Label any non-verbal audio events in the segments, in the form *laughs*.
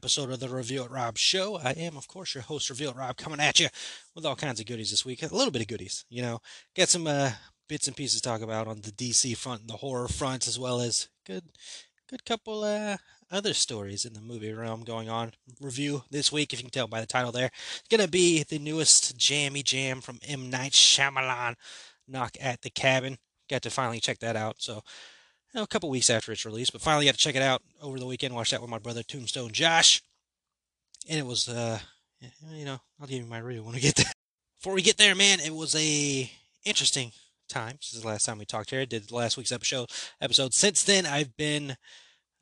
Episode of the Review It Rob show. I am, of course, your host, Review It Rob, coming at you with all kinds of goodies this week. A little bit of goodies, you know. Got some uh, bits and pieces to talk about on the DC front and the horror front, as well as good, good couple uh, other stories in the movie realm going on. Review this week, if you can tell by the title there, it's gonna be the newest jammy jam from M Night Shyamalan, Knock at the Cabin. Got to finally check that out, so know, a couple weeks after its release, but finally got to check it out over the weekend. Watched that with my brother Tombstone Josh, and it was, uh, you know, I'll give you my review when we get there. Before we get there, man, it was a interesting time since the last time we talked here. I did last week's episode. Episode since then, I've been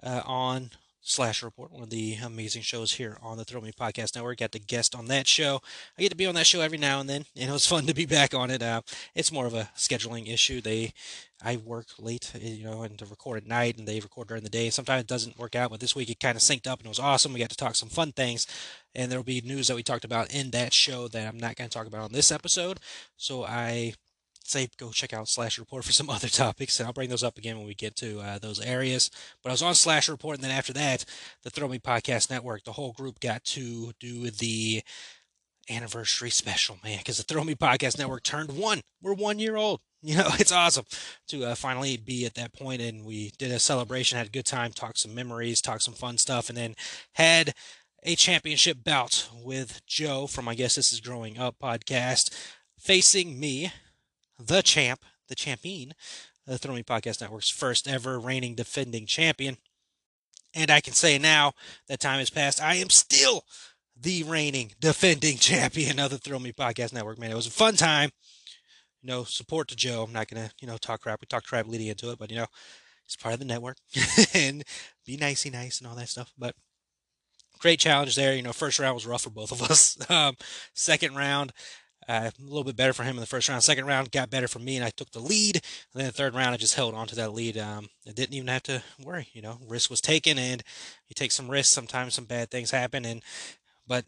uh, on Slash Report, one of the amazing shows here on the Throw Me Podcast Network. Got the guest on that show. I get to be on that show every now and then, *laughs* and it was fun to be back on it. Uh, it's more of a scheduling issue. They, I work late, you know, and to record at night, and they record during the day. Sometimes it doesn't work out, but this week it kind of synced up, and it was awesome. We got to talk some fun things, and there will be news that we talked about in that show that I'm not going to talk about on this episode. So I say go check out Slash Report for some *laughs* other topics, and I'll bring those up again when we get to uh, those areas. But I was on Slash Report, and then after that, the Throw Me Podcast Network, the whole group got to do the anniversary special, man, because the Throw Me Podcast Network turned one. We're one year old. *laughs* You know, it's awesome to uh, finally be at that point, and we did a celebration, had a good time, talked some memories, talked some fun stuff, and then had a championship bout with Joe from I Guess This Is Growing Up podcast facing me, the champ, the champion, the Throw Me Podcast Network's first ever reigning defending champion. And I can say now that time has passed, I am still the reigning defending *laughs* champion of the Throw Me Podcast Network, man. It was a fun time. You know, support to Joe. I'm not gonna, you know, talk crap. We talked crap leading into it, but you know, it's part of the network. *laughs* and be nicey nice and all that stuff. But great challenge there. You know, first round was rough for both of us. *laughs* Um, second round, uh, a little bit better for him in the first round. Second round got better for me, and I took the lead. And then the third round, I just held on to that lead. Um, I didn't even have to worry. You know, risk was taken, and you take some risks. Sometimes some bad things happen, and but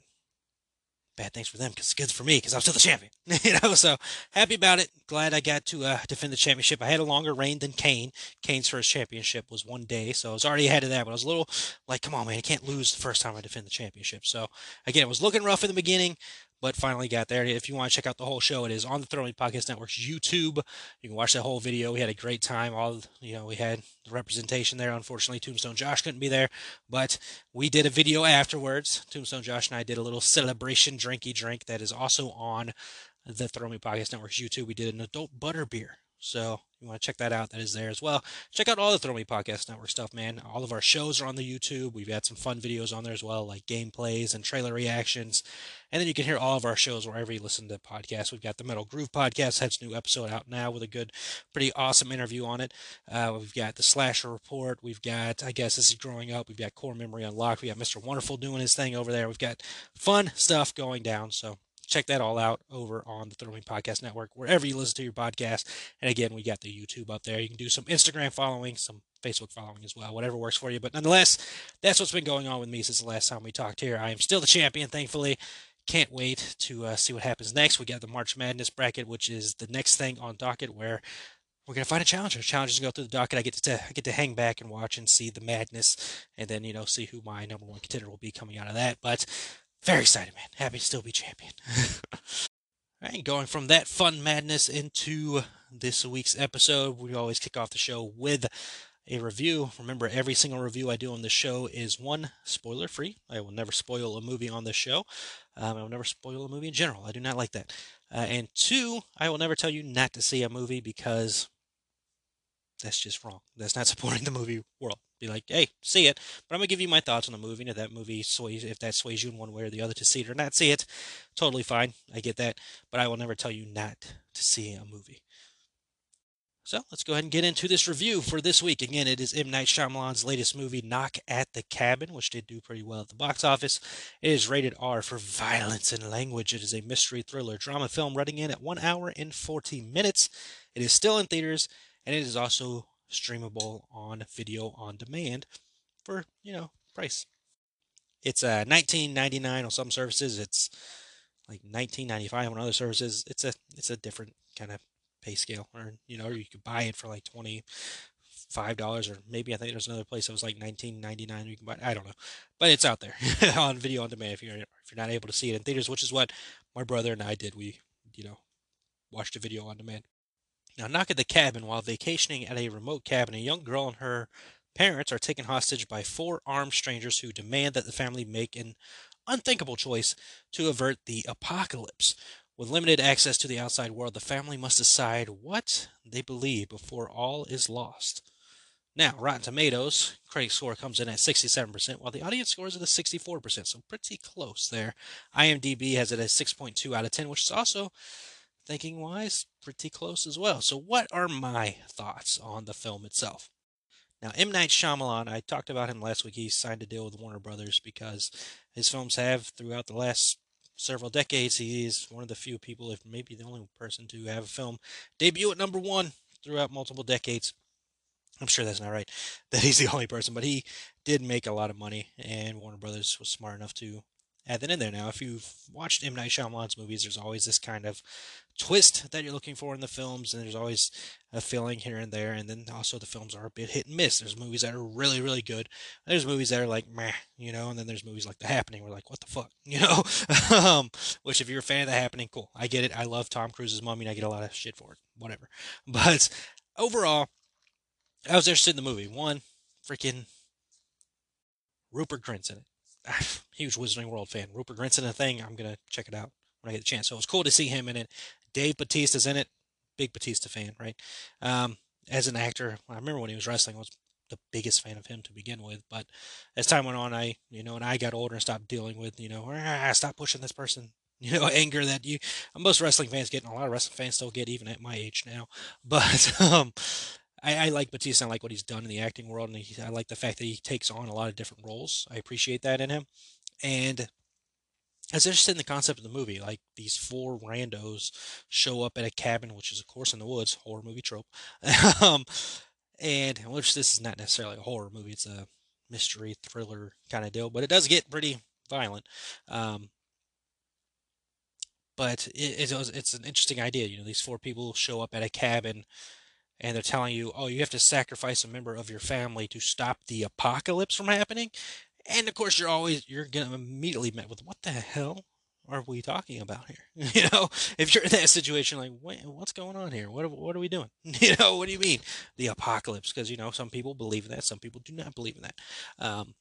bad things for them because it's good for me because I'm still the champion. *laughs* you know, so happy about it. Glad I got to uh, defend the championship. I had a longer reign than Kane. Kane's first championship was one day, so I was already ahead of that. But I was a little like, come on, man, I can't lose the first time I defend the championship. So again, it was looking rough in the beginning, but finally got there. If you want to check out the whole show, it is on the Throw Me Podcast Network's YouTube. You can watch that whole video. We had a great time. All you know, we had the representation there. Unfortunately, Tombstone Josh couldn't be there, but we did a video afterwards. Tombstone Josh and I did a little celebration drinky drink that is also on the Throw Me Podcast Network's YouTube. We did an adult butter beer. So you want to check that out, that is there as well. Check out all the Throw Me Podcast Network stuff, man. All of our shows are on the YouTube. We've had some fun videos on there as well, like gameplays and trailer reactions. And then you can hear all of our shows wherever you listen to podcasts. We've got the Metal Groove Podcast, has a new episode out now with a good, pretty awesome interview on it. Uh, we've got the Slasher Report. We've got, I guess this is growing up. We've got Core Memory Unlocked. We've got Mr. Wonderful doing his thing over there. We've got fun stuff going down. So check that all out over on the Throw Me Podcast Network, wherever you listen to your podcast. And again, we got the YouTube up there. You can do some Instagram following, some Facebook following as well, whatever works for you. But nonetheless, that's what's been going on with me since the last time we talked here. I am still the champion, thankfully. Can't wait to uh, see what happens next. We got the March Madness bracket, which is the next thing on docket where we're gonna find a challenger. Challengers go through the docket. I get to I get to hang back and watch and see the madness, and then you know see who my number one contender will be coming out of that. But very excited, man. Happy to still be champion. *laughs* All right, going from that fun madness into this week's episode, we always kick off the show with a review. Remember, every single review I do on this show is one spoiler free. I will never spoil a movie on this show. Um, I will never spoil a movie in general. I do not like that. Uh, and two, I will never tell you not to see a movie because that's just wrong. That's not *laughs* supporting the movie world. Be like, hey, see it, but I'm gonna give you my thoughts on the movie. And if that movie sways, if that sways you in one way or the other to see it or not see it, totally fine. I get that, but I will never tell you not to see a movie. So let's go ahead and get into this review for this week. Again, it is M. Night Shyamalan's latest movie, Knock at the Cabin, which did do pretty well at the box office. It is rated R for violence and language. It is a mystery thriller drama film running in at 1 hour and 40 minutes. It is still in theaters, and it is also streamable on video on demand for, you know, price. It's uh, 19.99 on some services. It's like 19.95 on other services. It's a it's a different kind of pay scale, or you know, or you could buy it for like twenty five dollars, or maybe I think there's another place that was like nineteen ninety nine. You can buy. I don't know, but it's out there *laughs* on video on demand if you're if you're not able to see it in theaters, which is what my brother and I did. We you know watched a video on demand. Now, knock at the cabin while vacationing at a remote cabin. A young girl and her parents are taken hostage by four armed strangers who demand that the family make an unthinkable choice to avert the apocalypse. With limited access to the outside world, the family must decide what they believe before all is lost. Now, Rotten Tomatoes, critic score comes in at 67%, while the audience scores it at 64%, so pretty close there. IMDb has it at 6.2 out of 10, which is also, thinking wise, pretty close as well. So, what are my thoughts on the film itself? Now, M. Night Shyamalan, I talked about him last week. He signed a deal with Warner Brothers because his films have, throughout the last several decades, he is one of the few people, if maybe the only person, to have a film debut at number one throughout multiple decades. I'm sure that's not right *laughs* that he's the only person, but he did make a lot of money, and Warner Brothers was smart enough to add that in there. Now, if you've watched M. Night Shyamalan's movies, there's always this kind of twist that you're looking for in the films, and there's always a feeling here and there. And then also the films are a bit hit and miss. There's movies that are really, really good. There's movies that are like meh, you know, and then there's movies like The Happening. We're like, what the fuck, *laughs* you know? um, which if you're a fan of The Happening, cool. I get it. I love Tom Cruise's Mummy, and I get a lot of shit for it. Whatever. *laughs* But overall, I was interested in the movie. One, freaking Rupert Grint's in it. *sighs* huge Wizarding World fan. Rupert Grint's in a thing. I'm gonna check it out when I get the chance. So it was cool to see him in it. Dave Batista's in it. Big Batista fan, right? Um, as an actor, I remember when he was wrestling, I was the biggest fan of him to begin with. But as time went on, I, you know, and I got older and stopped dealing with, you know, ah, stop pushing this person, *laughs* you know, anger that you, most wrestling fans get, and a lot of wrestling fans still get even at my age now. *laughs* But, um, I, I, like Batista. I like what he's done in the acting world, and he, I like the fact that he takes on a lot of different roles. I appreciate that in him. And I was interested in the concept of the movie. Like these four randos show up at a cabin, which is of course in the woods, horror movie trope. *laughs* um, and which this is not necessarily a horror movie; it's a mystery thriller kind of deal, but it does get pretty violent. Um, but it, it was, it's an interesting idea. You know, these four people show up at a cabin and they're telling you, oh, you have to sacrifice a member of your family to stop the apocalypse from happening. And of course, you're always you're gonna immediately met with what the hell are we talking about here? *laughs* you know, if you're in that situation, like, what's going on here? What what are we doing? *laughs* you know, what do you mean the apocalypse? Because you know, some people believe in that, some people do not believe in that. Um,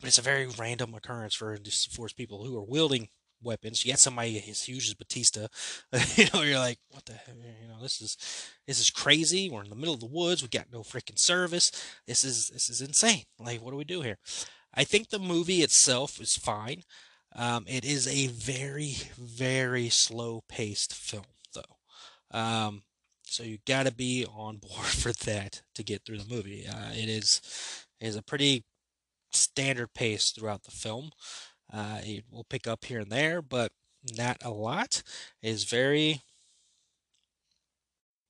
but it's a very random occurrence for for people who are wielding weapons. You get somebody as huge as Batista, *laughs* you know, you're like, what the hell? You know, this is this is crazy. We're in the middle of the woods. We got no freaking service. This is this is insane. Like, what do we do here? I think the movie itself is fine. Um, it is a very very slow paced film, though. Um, so you got to be on *laughs* board for that to get through the movie. Uh, it is it is a pretty standard pace throughout the film. Uh, it will pick up here and there, but not a lot. It is very,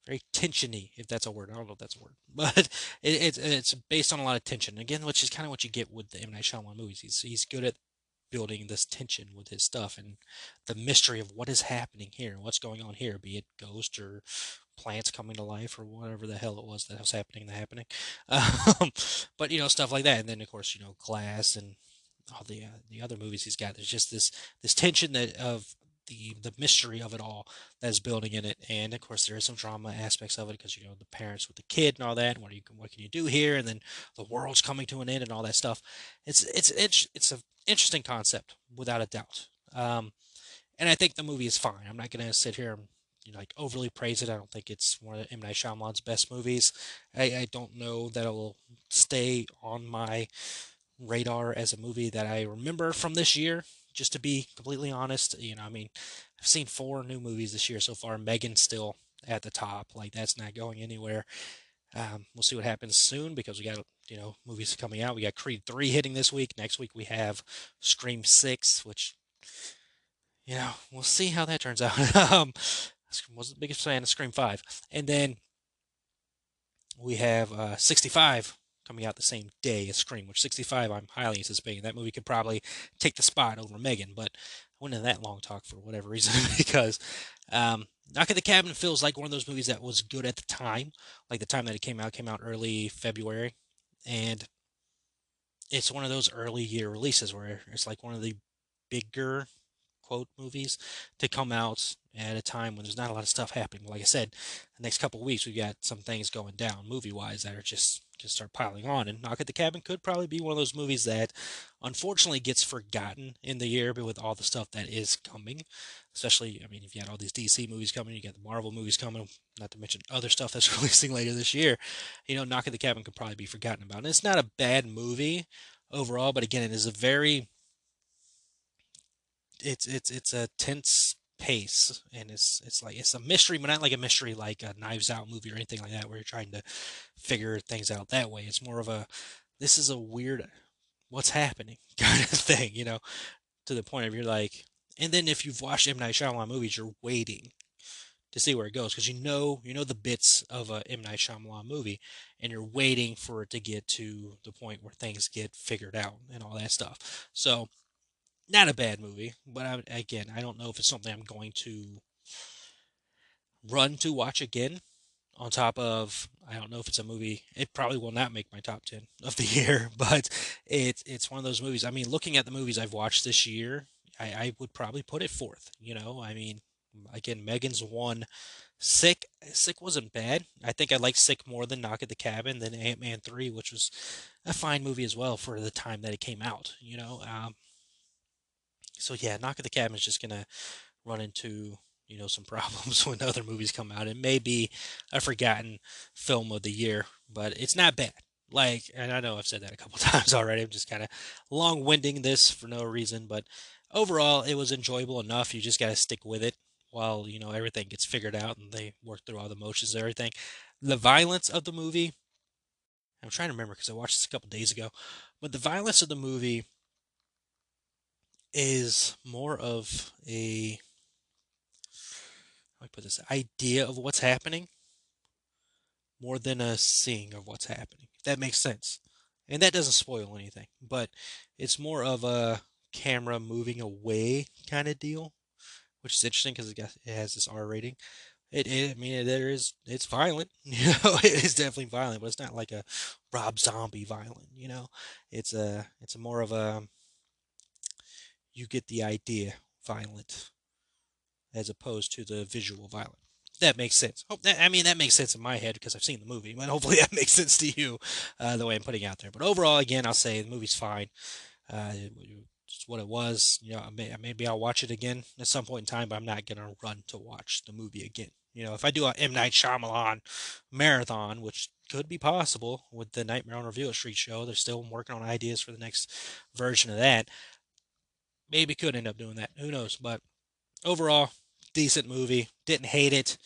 very tensiony, if that's a word. I don't know if that's a word, *laughs* but it, it, it's based on a lot of tension. Again, which is kind of what you get with the M Night Shyamalan movies. He's he's good at building this tension with his stuff and the mystery of what is happening here, what's going on here, be it ghost or plants coming to life or whatever the hell it was that was happening, the happening. *laughs* Um, but you know stuff like that, and then of course you know glass and all the uh, the other movies he's got. There's just this this tension that of the the mystery of it all that's building in it, and of course there is some drama aspects of it because you know the parents with the kid and all that. What are you what can you do here? And then the world's coming to an end and all that stuff. It's it's it's it's an interesting concept without a doubt. Um, and I think the movie is fine. I'm not gonna sit here and you know, like overly praise it. I don't think it's one of M Night Shyamalan's best movies. I, I don't know that it'll stay on my radar as a movie that I remember from this year. Just to be completely honest, you know, I mean, I've seen four new movies this year so far. Megan's still at the top. Like that's not going anywhere. Um, we'll see what happens soon because we got you know movies coming out. We got Creed three hitting this week. Next week we have Scream six, which you know we'll see how that turns out. *laughs* um, wasn't the biggest fan of Scream five, and then we have uh, sixty five coming out the same day as Scream, which 65 I'm highly anticipating. That movie could probably take the spot over Megan, but I went in that long talk for whatever *laughs* reason because um, Knock at the Cabin feels like one of those movies that was good at the time, like the time that it came out, came out early February, and it's one of those early year releases where it's like one of the bigger quote movies to come out at a time when there's not a lot of stuff happening. Like I said, the next couple weeks we've got some things going down movie wise that are just just start piling on. And Knock at the Cabin could probably be one of those movies that unfortunately gets forgotten in the year, but with all the stuff that is coming, especially I mean if you had all these DC movies coming, you got the Marvel movies coming, not to mention other stuff that's *laughs* releasing later this year, you know, Knock at the Cabin could probably be forgotten about. And it's not a bad movie overall, but again, it is a very it's it's it's a tense pace and it's it's like it's a mystery but not like a mystery like a knives out movie or anything like that where you're trying to figure things out that way. It's more of a this is a weird what's happening *laughs* kind of thing you know to the point of you're like and then if you've watched M. Night Shyamalan movies you're waiting to see where it goes because you know you know the bits of a M. Night Shyamalan movie and you're waiting for it to get to the point where things get figured out and all that stuff. So not a bad movie, but I, again, I don't know if it's something I'm going to run to watch again. On top of, I don't know if it's a movie. It probably will not make my top ten *laughs* of the year, but it's it's one of those movies. I mean, looking at the movies I've watched this year, I, I would probably put it fourth. You know, I mean, again, Megan's one. Sick, Sick wasn't bad. I think I like Sick more than Knock at the Cabin than Ant Man three, which was a fine movie as well for the time that it came out. You know, um, so yeah, Knock at the Cabin is just gonna run into you know some *laughs* problems when other movies come out. It may be a forgotten film of the year, but it's not bad. Like, and I know I've said that a couple *laughs* times already. I'm just kind of long-winding this for no reason, but overall, it was enjoyable enough. You just got to stick with it while you know everything gets figured out and they work through all the motions and everything. The violence of the movie. I'm trying to remember because I watched this a couple days ago, but the violence of the movie is more of a I put this idea of what's happening more than a seeing of what's happening. If that makes sense. And that doesn't spoil anything, but it's more of a camera moving away kind of deal, which is interesting because it, it has this R rating. It, it, I mean, there is, it's violent, *laughs* you know, it is definitely violent, but it's not like a Rob Zombie violent, you know. It's a, it's a more of a, you get the idea violent as opposed to the visual violent. That makes sense. I mean, that makes sense in my head because I've seen the movie, but *laughs* hopefully that makes sense to you uh, the way I'm putting out there. But overall, again, I'll say the movie's fine. Uh, it's what it was. You know, maybe I'll watch it again at some point in time, but I'm not gonna run to watch the movie again. You know, if I do a M Night Shyamalan marathon, which could be possible with the Nightmare on Review Street show, they're still working on ideas for the next version of that maybe could end up doing that. Who knows? But overall, decent movie. Didn't hate it.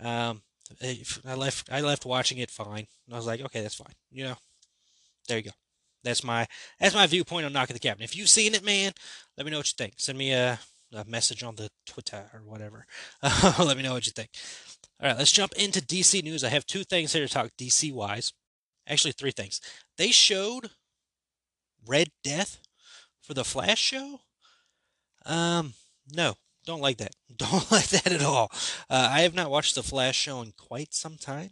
Um, I left. I left watching it fine. I was like, okay, that's fine. You know, there you go. That's my that's my viewpoint on Knock at the Cabin. If you've seen it, man, let me know what you think. Send me a, a message on the Twitter or whatever. *laughs* let me know what you think. All right, let's jump into DC news. I have two things here to talk DC wise. Actually, three things. They showed Red Death for the Flash show. Um, no, don't like that. *laughs* Don't like that at all. Uh, I have not watched the Flash show in quite some time.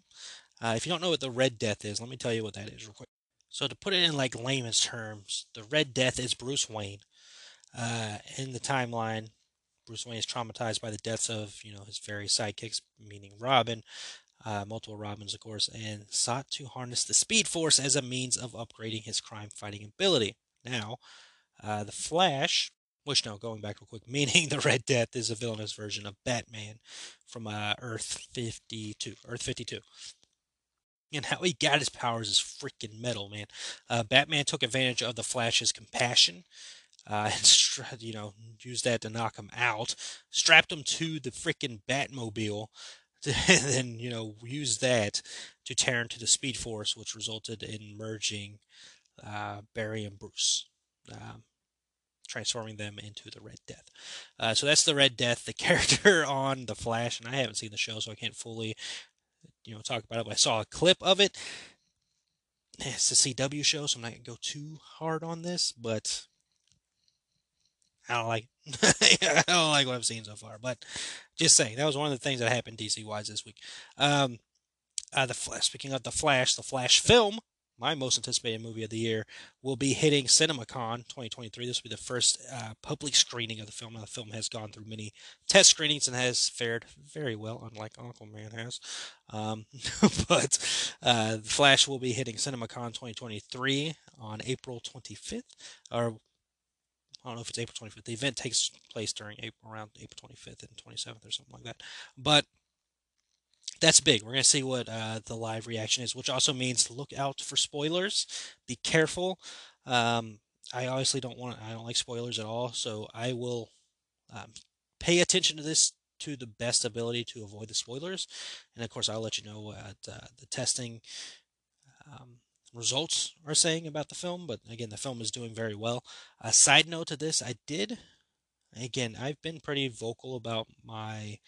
Uh, if you don't know what the Red Death is, let me tell you what that is real quick. So to put it in like layman's terms, the Red Death is Bruce Wayne. Uh, in the timeline, Bruce Wayne is traumatized by the deaths of you know his various sidekicks, meaning Robin, uh, multiple Robins, of course, and sought to harness the Speed Force as a means of upgrading his crime-fighting ability. Now, uh, the Flash which no, going back real quick, *laughs* meaning the Red Death is a villainous version of Batman from uh, Earth 52. Earth 52. And how he got his powers is freaking metal, man. Uh, Batman took advantage of the Flash's compassion, uh, *laughs* and you know used that to knock him out. Strapped him to the freaking Batmobile, and *laughs* then you know used that to tear into the Speed Force, which resulted in merging uh, Barry and Bruce. Um, transforming them into the Red Death. Uh, so that's the Red Death, the *laughs* character on the Flash, and I haven't seen the show, so I can't fully, you know, talk about it. But I saw a clip of it. It's a CW show, so I'm not gonna go too hard on this, but I don't like. *laughs* I don't like what I've seen so far, but just saying that was one of the things that happened DC wise this week. Um, uh, the Flash. Speaking of the Flash, the Flash film my most anticipated movie of the year, will be hitting CinemaCon 2023. This will be the first uh, public screening of the film. The film has gone through many test screenings and has fared very well, unlike Uncle Man has. Um, *laughs* but uh, Flash will be hitting CinemaCon 2023 on April 25th, or I don't know if it's April 25th. The event takes place during April, around April 25th and 27th or something like that. But that's big. We're going to see what uh, the live reaction is, which also means look out for spoilers. Be careful. Um, I obviously don't want. I don't like spoilers at all, so I will um, pay attention to this to the best ability to avoid the spoilers. And of course, I'll let you know what uh, the testing um, results are saying about the film. But again, the film is doing very well. A side note to this, I did. Again, I've been pretty vocal about my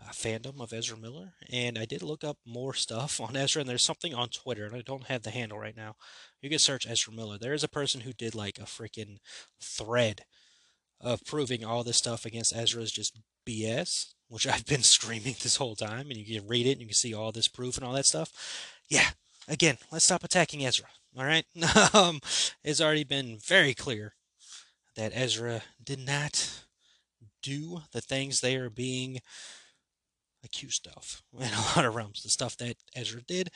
uh, fandom of Ezra Miller, and I did look up more stuff on Ezra, and there's something on Twitter, and I don't have the handle right now. You can search Ezra Miller. There is a person who did like a freaking thread of proving all this stuff against Ezra is just BS, which I've been *laughs* screaming this whole time, and you can read it and you can see all this proof and all that stuff. Yeah, again, let's stop attacking Ezra. All right, *laughs* um, it's already been very clear that Ezra did not do the things they are being accused stuff *laughs* in a lot of realms. The stuff that Ezra did,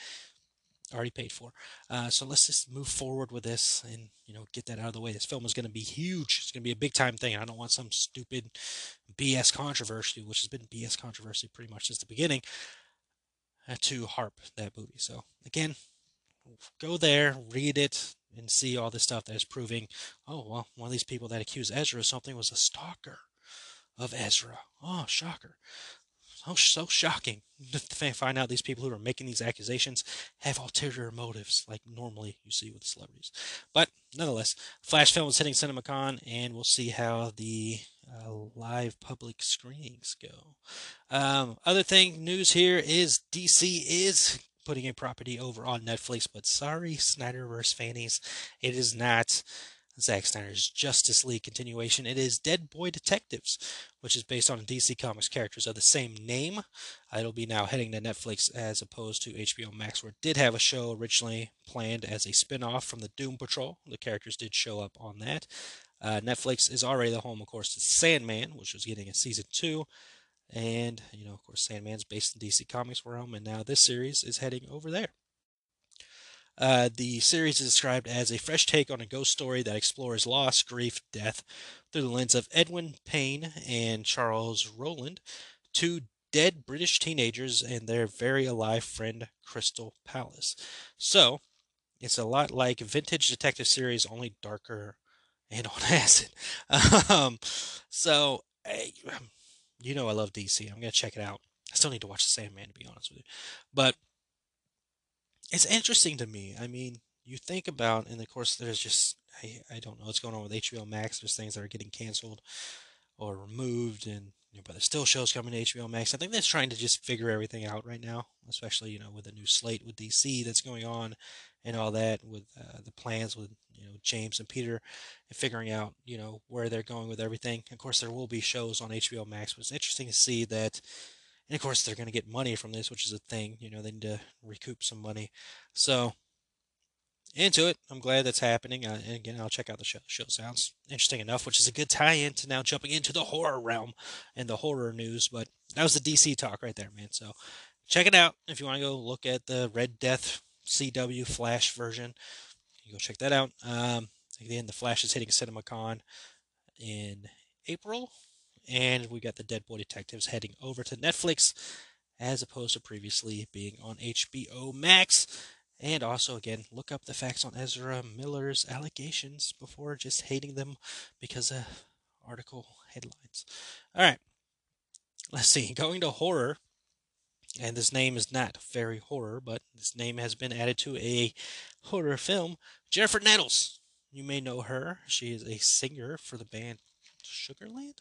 already paid for. Uh, so let's just move forward with this and you know get that out of the way. This film is going to be huge. It's going to be a big time thing. I don't want some stupid BS controversy, which has been BS controversy pretty much since the beginning, uh, to harp that movie. So again, go there, read it, and see all this stuff that is proving. Oh well, one of these people that accused Ezra of something was a stalker of Ezra. Oh, shocker so, so shocking to find out these people who are making these accusations have ulterior motives, like normally you see with celebrities. But nonetheless, Flash Film is hitting CinemaCon, and we'll see how the uh, live public screenings go. Um, other thing, news here is DC is putting a property over on Netflix, but sorry, Snyderverse fannies, it is not Zack Snyder's Justice League continuation. It is Dead Boy Detectives, which is based on DC Comics characters of the same name. It'll be now heading to Netflix as opposed to HBO Max, where it did have a show originally planned as a spin off from the Doom Patrol. The characters did show up on that. Uh, Netflix is already the home, of course, to Sandman, which was getting a season two. And, you know, of course, Sandman's based in DC Comics realm, and now this series is heading over there. Uh, the series is described as a fresh take on a ghost story that explores loss, grief, death through the lens of Edwin Payne and Charles Rowland, two dead British teenagers and their very alive friend Crystal Palace. So, it's a lot like vintage detective series, only darker and *laughs* on acid. um, so, you know I love DC. I'm gonna check it out. I still need to watch The Sandman to be honest with you, but it's interesting to me. I mean, you think about, and of course, there's just I, I don't know what's going on with HBO Max. There's things that are getting canceled or removed, and you know, but there's still shows coming to HBO Max. I think that's trying to just figure everything out right now, especially you know with the new slate with DC that's going on and all that with uh, the plans with you know James and Peter and figuring out you know where they're going with everything. Of course, there will be shows on HBO Max, but it's interesting to see that and of course, they're going to get money from this, which is a thing. You know, they need to recoup some money. So, into it. I'm glad that's happening. Uh, and again, I'll check out the show. The show sounds interesting enough, which is a good tie-in to now jumping into the horror realm and the horror news. But that was the DC talk right there, man. So check it out if you want to go look at the Red Death CW Flash version. You go check that out. Um, again, the Flash is hitting CinemaCon in April, and we got the Dead Boy Detectives heading over to Netflix as opposed to previously being on HBO Max. And also, again, look up the facts on Ezra Miller's allegations before just hating them because of article headlines. All right, let's see. Going to horror, and this name is not very horror, but this name has been added to a horror film. Jennifer Nettles. You may know her. She is a singer for the band Sugarland.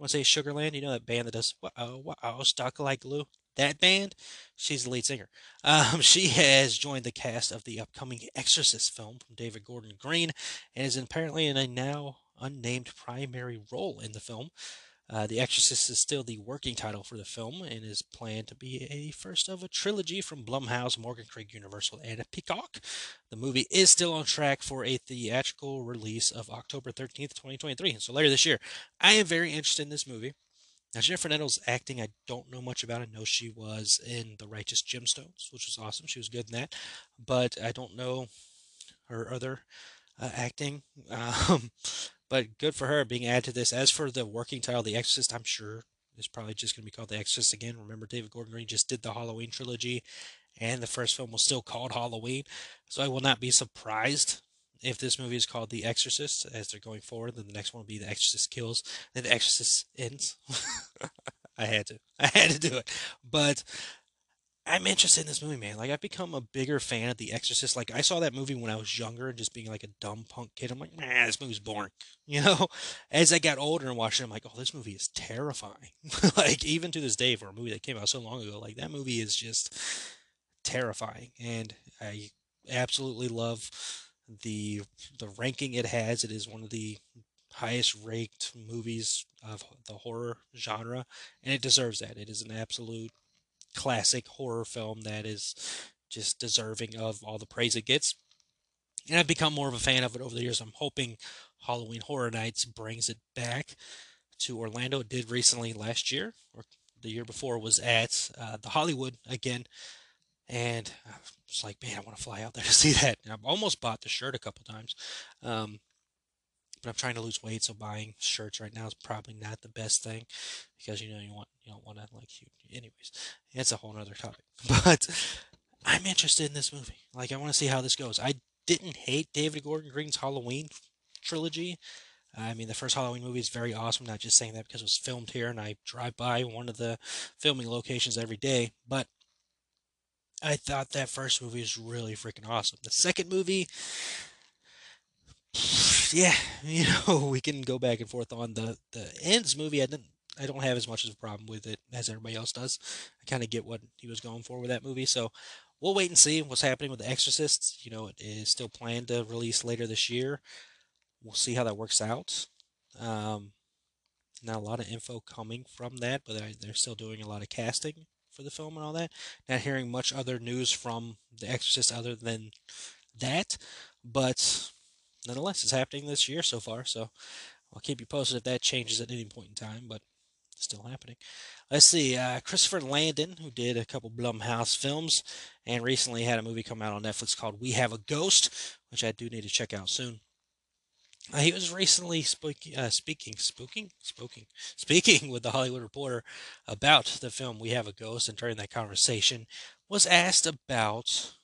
Want to say Sugarland. You know that band that does wow, wow, stuck like glue that band, she's the lead singer. *laughs* Um, she has joined the cast of the upcoming Exorcist film from David Gordon Green and is apparently in a now unnamed primary role in the film. Uh, the Exorcist is still the working title for the film and is planned to be a first of a trilogy from Blumhouse, Morgan Creek Universal, and Peacock. The movie is still on track for a theatrical release of October 13th, 2023, so later this year. I am very interested in this movie. Now, Jennifer Nettles' acting, I don't know much about. I know she was in The Righteous Gemstones, which was awesome. She was good in that. But I don't know her other uh, acting. *laughs* Um, but good for her being added to this. As for the working title, The Exorcist, I'm sure it's probably just going to be called The Exorcist again. Remember, David Gordon Green just did the Halloween trilogy, and the first film was still called Halloween. So I will not be surprised if this movie is called The Exorcist as they're going forward, then the next one will be The Exorcist Kills, then The Exorcist Ends. *laughs* I had to. I had to do it. But I'm interested in this movie, man. Like I've become a bigger fan of The Exorcist. Like I saw that movie when I was younger and just being like a dumb punk kid. I'm like, man, this movie's boring. *laughs* You know? As I got older and watched it, I'm like, oh, this movie is terrifying. *laughs* like even to this day, for a movie that came out so long ago, like that movie is just terrifying. And I absolutely love the the ranking it has. It is one of the highest ranked movies of the horror genre, and it deserves that. It is an absolute classic horror film that is just deserving of all the praise it gets. And I've become more of a fan of it over the years. I'm hoping Halloween Horror Nights brings it back to Orlando. It did recently last year, or the year before, was at uh, the Hollywood again and I was like, man, I want to fly out there to *laughs* see that. And I've almost bought the shirt a couple times, um, but I'm trying to lose weight, so buying shirts right now is probably not the best thing because you know you want don't want to like you. Anyways, it's a whole other topic. *laughs* But I'm interested in this movie. Like, I want to see how this goes. I didn't hate David Gordon Green's Halloween trilogy. I mean, the first Halloween movie is very awesome. Not just saying that because it was filmed here and I drive by one of the filming locations every day, but I thought that first movie was really freaking awesome. The second movie, *sighs* yeah, *laughs* you know, we can go back and forth on the the ends movie. I didn't, I don't have as much of a problem with it as everybody else does. I kind of get what he was going for with that movie, so we'll wait and see what's happening with the Exorcist. You know, it is still planned to release later this year. We'll see how that works out. Um, not a lot of info coming from that, but they're still doing a lot of casting for the film and all that. Not hearing much other news from The Exorcist other than that, but nonetheless, it's happening this year so far. So I'll keep you posted if that changes at any point in time, but still happening. Let's see, uh, Christopher Landon, who did a couple Blumhouse films, and recently had a movie come out on Netflix called We Have a Ghost, which I do need to check out soon. Uh, he was recently speak, uh, speaking, speaking, speaking, speaking with the Hollywood Reporter about the film We Have a Ghost, and during that conversation, was asked about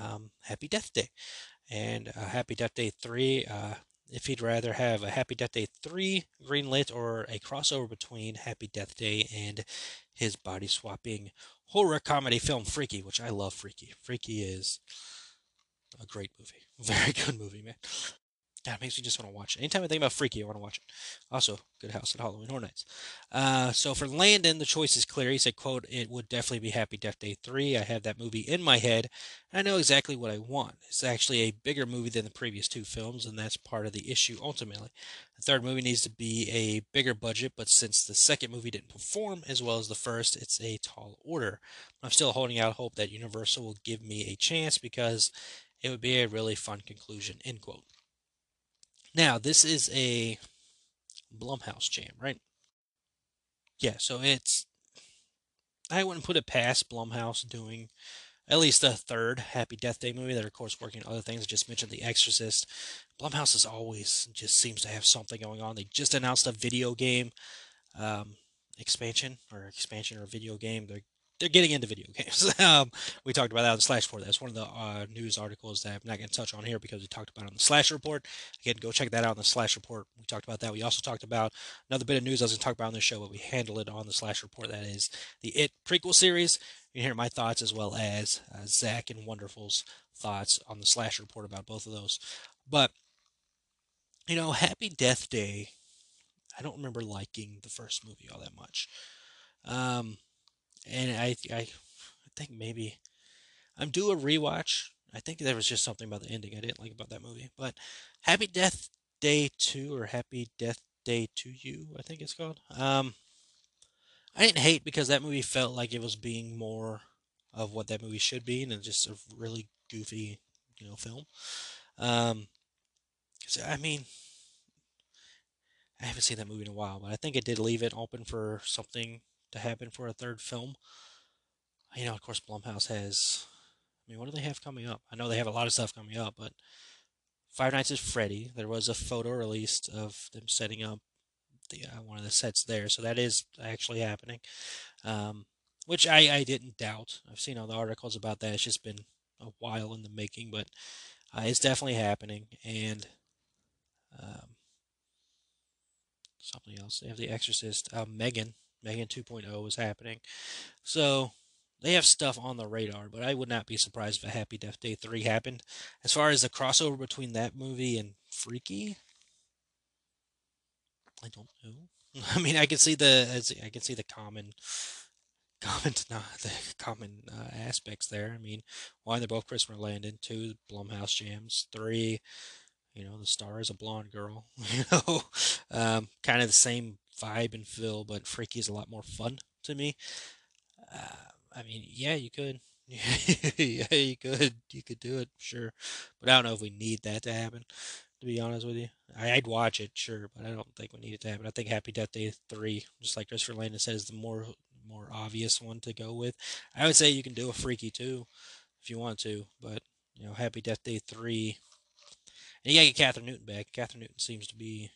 um, Happy Death Day. And uh, Happy Death Day 3 uh, if he'd rather have a Happy Death Day three greenlit or a crossover between Happy Death Day and his body swapping horror comedy film Freaky, which I love. Freaky, Freaky is a great movie, *laughs* very good movie, man. It makes me just want to watch it. Anytime I think about Freaky, I want to watch it. Also, Good House at Halloween Horror Nights. Uh, so for Landon, the choice is clear. He said, quote, it would definitely be Happy Death Day 3. I have that movie in my head. I know exactly what I want. It's actually a bigger movie than the previous two films, and that's part of the issue ultimately. The third movie needs to be a bigger budget, but since the second movie didn't perform as well as the first, it's a tall order. I'm still holding out hope that Universal will give me a chance because it would be a really fun conclusion, end quote. Now, this is a Blumhouse jam, right? Yeah, so it's. I wouldn't put it past Blumhouse doing at least a third Happy Death Day movie. They're of course working on other things. I just mentioned The Exorcist. Blumhouse is always just seems to have something going on. They just announced a video game um, expansion or expansion or video game. They're they're getting into video games. *laughs* um, we talked about that on Slash Report. That's one of the uh, news articles that I'm not going to touch on here because we talked about on the Slash Report. Again, go check that out on the Slash Report. We talked about that. We also talked about another bit of news I was going to talk about on the show, but we handled it on the Slash Report. That is the It prequel series. You can hear my thoughts as well as uh, Zach and Wonderful's thoughts on the Slash Report about both of those. But, you know, Happy Death Day, I don't remember liking the first movie all that much. Um, and I, I, think maybe I'm due a rewatch. I think there was just something about the ending I didn't like about that movie. But Happy Death Day 2 or Happy Death Day to You, I think it's called. Um, I didn't hate because that movie felt like it was being more of what that movie should be, and just a really goofy, you know, film. Um, I mean, I haven't seen that movie in a while, but I think it did leave it open for something to happen for a third film. You know, of course, Blumhouse has. I mean, what do they have coming up? I know they have a lot of stuff coming up, but Five Nights at Freddy. There was a photo released of them setting up the uh, one of the sets there, so that is actually happening. Um, which I, I didn't doubt. I've seen all the articles about that. It's just been a while in the making, but uh, it's definitely happening. And um, something else. They have The Exorcist. Uh, Megan. Megan 2.0 is happening. So they have stuff on the radar, but I would not be surprised if a Happy Death Day 3 happened. As far as the crossover between that movie and Freaky, I don't know. *laughs* I mean, I can see the I can see the common *laughs* common *laughs* the common uh, aspects there. I mean, one, they're both Christopher Landon. Two, Blumhouse jams. Three, you know, the star is a blonde girl. You know, um, kind of the same vibe and feel, but Freaky is a lot more fun to me. Uh, I mean, yeah, you could. *laughs* yeah, you could. You could do it, sure. But I don't know if we need that to happen. To be honest with you, I, would watch it, sure, but I don't think we need it to happen. I think Happy Death Day three, just like Christopher Landon said, is the more more obvious one to go with. I would say you can do a Freaky too, if you want to, but you know, Happy Death Day three, and you gotta get Kathryn Newton back. Kathryn Newton seems to be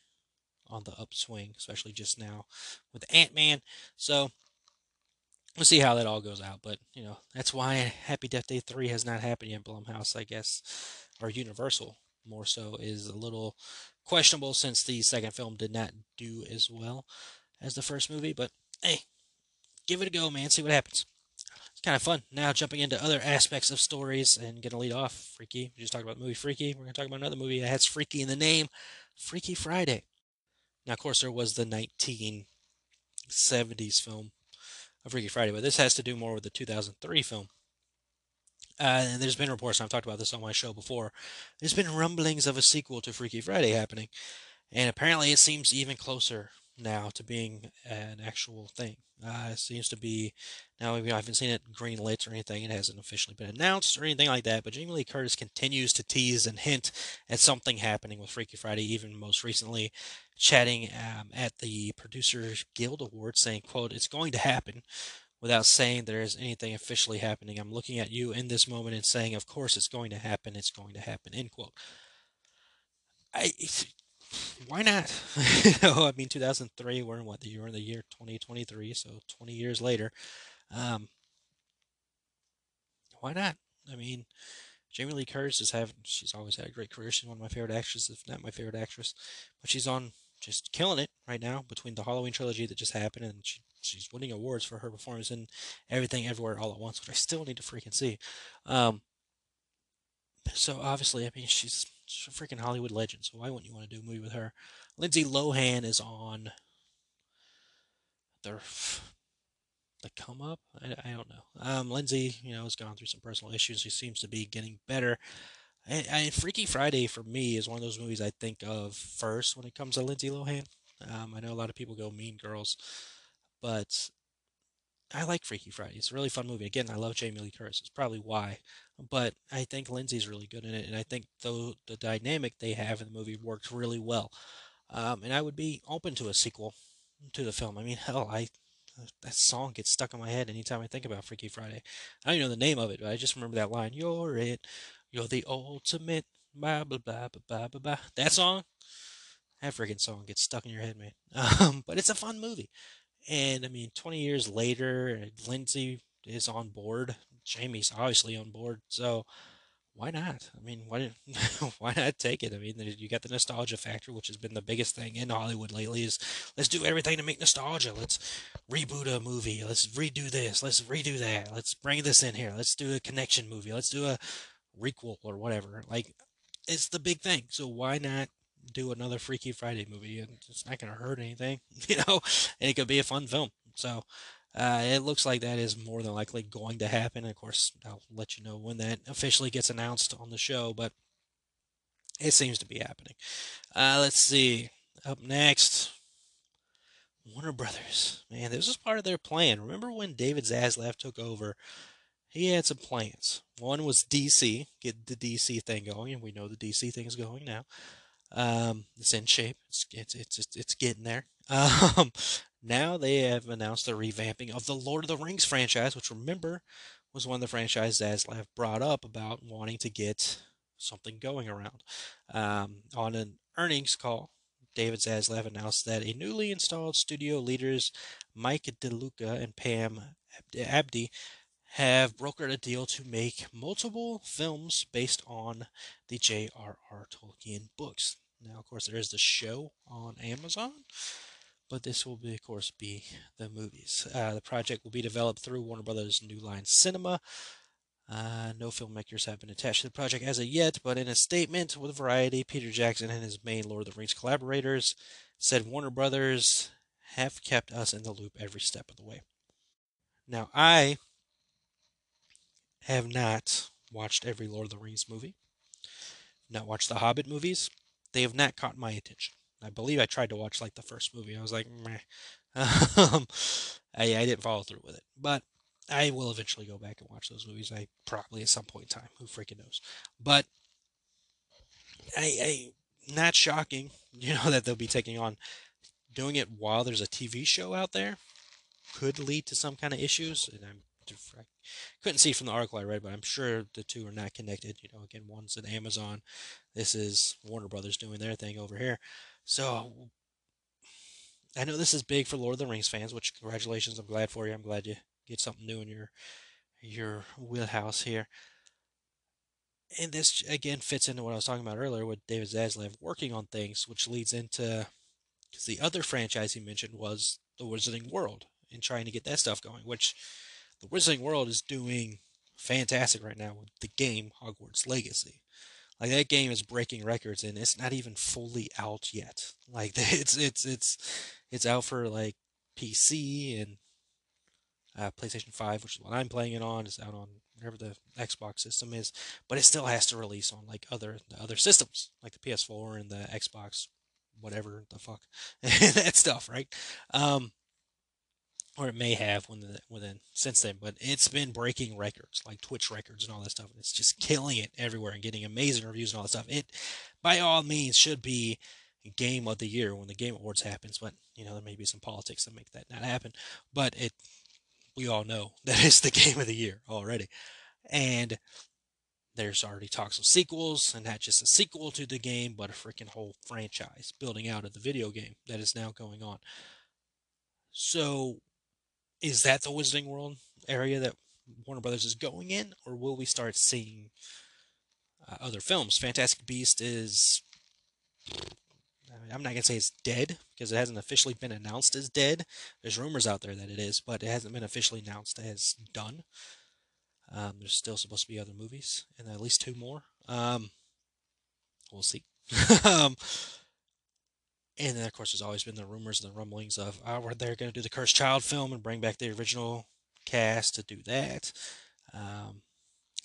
on the upswing, especially just now with Ant Man. So we'll see how that all goes out. But you know, that's why Happy Death Day three has not happened yet. Blumhouse, I guess, or Universal more so, is a little questionable since the second film did not do as well as the first movie. But hey, give it a go, man. See what happens. It's kind of fun. Now jumping into other aspects of stories and gonna lead off Freaky. We just talked about the movie Freaky. We're gonna talk about another movie that has Freaky in the name, Freaky Friday. Now, of course, there was the 1970s film of Freaky Friday, but this has to do more with the 2003 film. Uh, and there's been reports, and I've talked about this on my show before, there's been rumblings of a sequel to Freaky Friday happening. And apparently it seems even closer now to being an actual thing. Uh, it seems to be now. I haven't seen it green lit or anything. It hasn't officially been announced or anything like that. But Jamie Lee Curtis continues to tease and hint at something happening with Freaky Friday. Even most recently, chatting um, at the Producers Guild Awards, saying, "quote It's going to happen." Without saying there is anything officially happening, I'm looking at you in this moment and saying, "Of course, it's going to happen. It's going to happen." End quote. I why not? *laughs* you know, I mean, 2003, we're in what, the year in the year 2023, so 20 years later. Um, why not? I mean, Jamie Lee Curtis is having, she's always had a great career. She's one of my favorite actresses, if not my favorite actress. But she's on, just killing it right now between the Halloween trilogy that just happened and she, she's winning awards for her performance in Everything Everywhere All at Once, which I still need to freaking see. Um, so obviously, I mean, she's she's a freaking Hollywood legend. So why wouldn't you want to do a movie with her? Lindsay Lohan is on the the come up. I, I don't know. Um, Lindsay, you know, has gone through some personal issues. She seems to be getting better. And, and, Freaky Friday for me is one of those movies I think of first when it comes to Lindsay Lohan. Um, I know a lot of people go Mean Girls, but I like Freaky Friday. It's a really fun movie. Again, I love Jamie Lee Curtis. It's probably why. But I think Lindsay's really good in it, and I think the the dynamic they have in the movie works really well. Um, and I would be open to a sequel to the film. I mean, *laughs* hell, I that song gets stuck in my head anytime I think about Freaky Friday. I don't even know the name of it, but I just remember that line. You're it. You're the ultimate. Blah blah blah blah blah blah. That song. That freaking song gets stuck in your head, man. *laughs* Um, but it's a fun movie. And I mean, 20 years later, Lindsay is on board. Jamie's obviously on board. So why not? I mean, why *laughs* why not take it? I mean, you got the nostalgia factor, which has been the biggest thing in Hollywood lately. Is let's do everything to make nostalgia. Let's reboot a movie. Let's redo this. Let's redo that. Let's bring this in here. Let's do a connection movie. Let's do a requel or whatever. Like, it's the big thing. So why not do another Freaky Friday movie? And it's not going to hurt anything, *laughs* you know. And it could be a fun film. So uh, it looks like that is more than likely going to happen. Of course, I'll let you know when that officially gets announced on the show, but it seems to be happening. Uh, let's see. Up next, Warner Brothers. Man, this was part of their plan. Remember when David Zaslav took over? He had some plans. One was DC, get the DC thing going, and we know the DC thing is going now. Um, it's in shape. It's it's it's it's, getting there. *laughs* Um, now they have announced the revamping of the Lord of the Rings franchise, which remember was one of the franchises Zaslav brought up about wanting to get something going around. Um, on an earnings call, David Zaslav announced that a newly installed studio leaders Mike DeLuca and Pam Abdy have brokered a deal to make multiple films based on the J.R.R. Tolkien books. Now, of course, there is the show on Amazon but this will, be, of course, be the movies. Uh, the project will be developed through Warner Brothers New Line Cinema. Uh, no filmmakers have been attached to the project as of yet, but in a statement with Variety, Peter Jackson and his main Lord of the Rings collaborators said Warner Brothers have kept us in the loop every step of the way. Now, I have not watched every Lord of the Rings movie, not watched the Hobbit movies. They have not caught my attention. I believe I tried to watch like the first movie. I was like, meh. *laughs* um, I, I didn't follow through with it, but I will eventually go back and watch those movies. I probably at some point in time. Who freaking knows? But I, I not shocking, *laughs* you know, that they'll be taking on doing it while there's a TV show out there could lead to some kind of issues. And I'm couldn't see from the article I read, but I'm sure the two are not connected. You know, again, one's at Amazon. This is Warner Brothers doing their thing over here. So I know this is big for Lord of the Rings fans, which congratulations, I'm glad for you. I'm glad you get something new in your your wheelhouse here. And this again fits into what I was talking about earlier with David Zaslav working on things, which leads into because the other franchise he mentioned was the Wizarding World and trying to get that stuff going, which the Wizarding World is doing fantastic right now with the game Hogwarts Legacy. Like that game is breaking records and it's not even fully out yet. *laughs* Like *laughs* it's it's it's it's out for like PC and uh, PlayStation 5, which is what I'm playing it on, It's out on whatever the Xbox system is, but it still has to release on like other other systems, like the PS4 and the Xbox, whatever the fuck, *laughs* that stuff, right? Um, or it may have when the, within since then, but it's been breaking records like Twitch records and all that stuff. And it's just killing it everywhere and getting amazing reviews and all that stuff. It, by all means, should be game of the year when the Game Awards happens. But you know there may be some politics that make that not happen. But it, we all know *laughs* that it's the game of the year already, and there's already talks of sequels, and not just a sequel to the game, but a freaking whole franchise building out of the video game that is now going on. So is that the Wizarding World area that Warner Brothers is going in, or will we start seeing uh, other films? Fantastic Beast is. I'm not gonna say it's dead because it hasn't officially been announced as dead. There's rumors out there that it is, but it hasn't been officially announced as done. Um, there's still supposed to be other movies, and at least two more. Um, we'll see. *laughs* um, and then, of course, there's always been the rumors and the rumblings of, oh, we're they're going to do the Cursed Child film and bring back the original cast to do that. Um,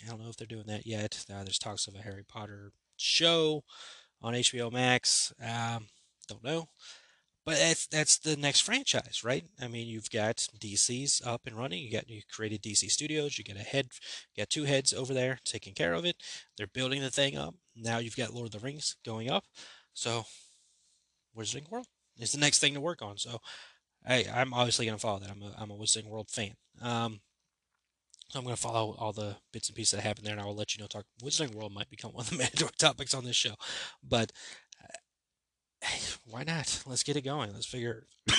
I don't know if they're doing that yet. Uh, there's talks of a Harry Potter show on HBO Max. Um, don't know. But that's that's the next franchise, right? I mean, you've got DC's up and running. You got you created DC Studios. You get a head, you got two heads over there taking care of it. They're building the thing up. Now you've got Lord of the Rings going up. So Wizarding World is the next thing to work on. So I, I'm obviously going to follow that. I'm a, I'm a Wizarding World fan. Um, so I'm going to follow all the bits and pieces that happen there, and I will let you know. Talk Wizarding World might become *laughs* one of the mandatory topics on this show, but uh, hey, why not? Let's get it going. Let's figure. *coughs*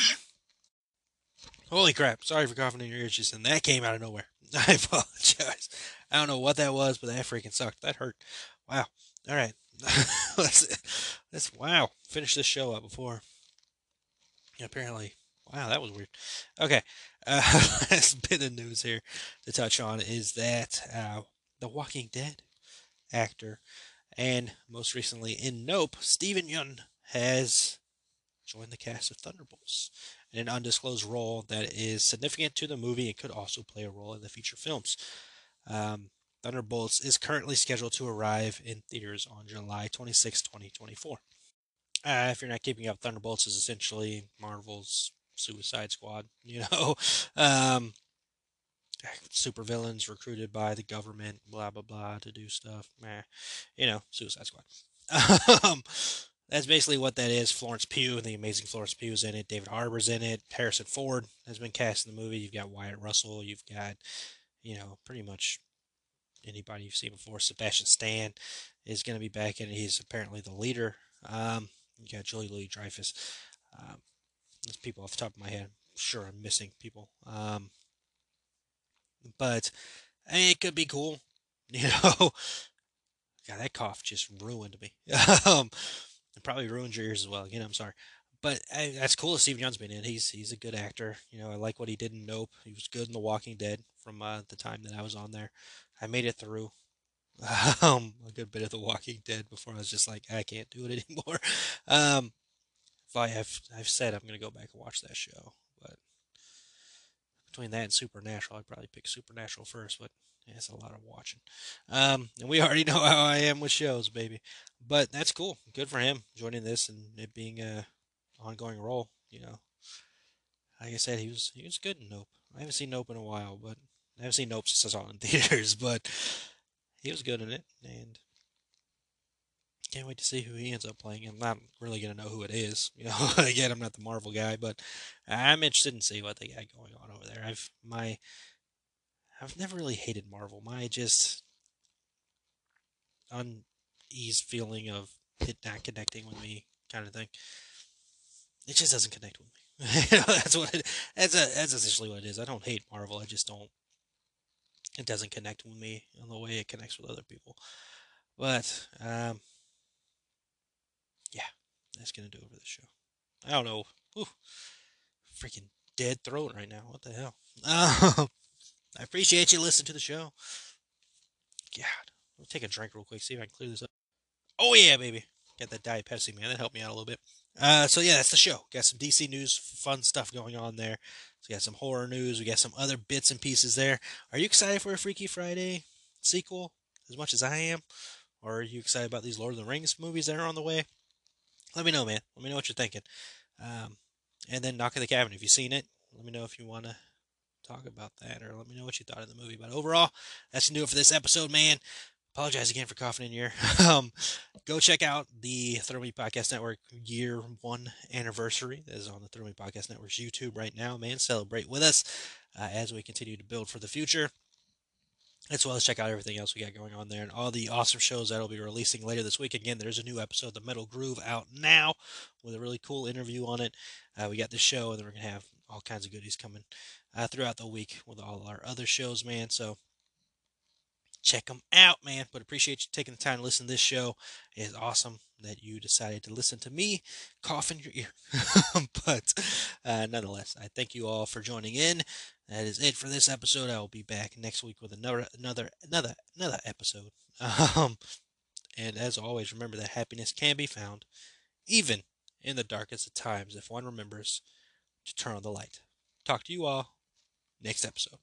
Holy crap! Sorry for coughing in your ears, just and that came out of nowhere. *laughs* I apologize. I don't know what that was, but that freaking sucked. That hurt. Wow. All right. *laughs* let's, let's wow. Finish this show up before. Apparently, wow, that was weird. Okay. *laughs* Uh, last bit of news here to touch on is that uh, the Walking Dead actor and most recently in Nope, Steven Yeun has joined the cast of Thunderbolts in an undisclosed role that is significant to the movie and could also play a role in the feature films. Um, Thunderbolts is currently scheduled to arrive in theaters on July 26, 2024. Uh, if you're not keeping up, Thunderbolts is essentially Marvel's Suicide Squad. *laughs* You know, um, super villains recruited by the government, blah blah blah, to do stuff. Meh. You know, Suicide Squad. *laughs* um, that's basically what that is. Florence Pugh, and the amazing Florence Pugh is in it. David Harbour's in it. Harrison Ford has been cast in the movie. You've got Wyatt Russell. You've got, you know, pretty much anybody you've seen before. Sebastian Stan is going to be back in. He's apparently the leader. Um, you got Julie Louis Dreyfus. Um, there's people off the top of my head. I'm sure I'm missing people. Um, but I mean, it could be cool. *laughs* You know, God, that cough just ruined me. *laughs* um, it probably ruined your ears as well. Again, I'm sorry. But I, that's cool that Steve Yeun's been in. He's he's a good actor. You know, I like what he did in Nope. He was good in The Walking Dead from uh, the time that I was on there. I made it through *laughs* um, a good bit of The Walking Dead before I was just like, I can't do it anymore. *laughs* Um, if I have, I've said I'm to go back and watch that show, but between that and Supernatural, I'd probably pick Supernatural first, but it's a lot of watching. Um, and we *laughs* already know how I am with shows, baby. But that's cool. Good for him joining this and it being a ongoing role. You know, like I said, he was he was good in Nope. I haven't seen Nope in a while, but I haven't seen Nope since I saw it in theaters. But he was good in it, and can't wait to see who he ends up playing. I'm not really gonna know who it is. *laughs* You know, again, I'm not the Marvel guy, but I'm interested in seeing what they got going on over there. I've my I've never really hated Marvel. My just unease feeling of it not connecting with me, kind of thing. It just doesn't connect with me. *laughs* that's what it. That's a, that's essentially what it is. I don't hate Marvel. I just don't. It doesn't connect with me in the way it connects with other people. But um, yeah, that's gonna do it for the show. I don't know. Ooh, freaking dead throat right now. What the hell? Um, *laughs* I appreciate you listening to the show. God, let me take a drink real quick. See if I can clear this up. Oh yeah, baby. Got that Diet Pepsi, man. That helped me out a little bit. Uh, so yeah, that's the show. Got some DC news, fun stuff going on there. So we got some horror news. We got some other bits and pieces there. Are you excited for a Freaky Friday sequel as much as I am? Or are you excited about these Lord of the Rings movies that are on the way? Let me know, man. Let me know what you're thinking. Um, and then Knock at the Cabin. If you've seen it, let me know if you want to talk about that or let me know what you thought of the movie. But overall, that's it for this episode, man. Apologize again for coughing in your *laughs* um, go check out the Me Podcast Network year one anniversary. That is on the Me Podcast Network's YouTube right now, man. Celebrate with us uh, as we continue to build for the future. As well as check out everything else we got going on there and all the awesome shows that'll be releasing later this week. Again, there's a new episode of The Metal Groove out now with a really cool interview on it. Uh, we got the show, and then we're going to have all kinds of goodies coming uh, throughout the week with all our other shows, man. So check them out, man. But appreciate you taking the time to listen to this show. It is awesome that you decided to listen to me cough in your ear. *laughs* but uh, nonetheless, I thank you all for joining in. That is it for this episode. I will be back next week with another another another another episode. *laughs* Um, and as always, remember that happiness can be found even in the darkest of times if one remembers to turn on the light. Talk to you all next episode.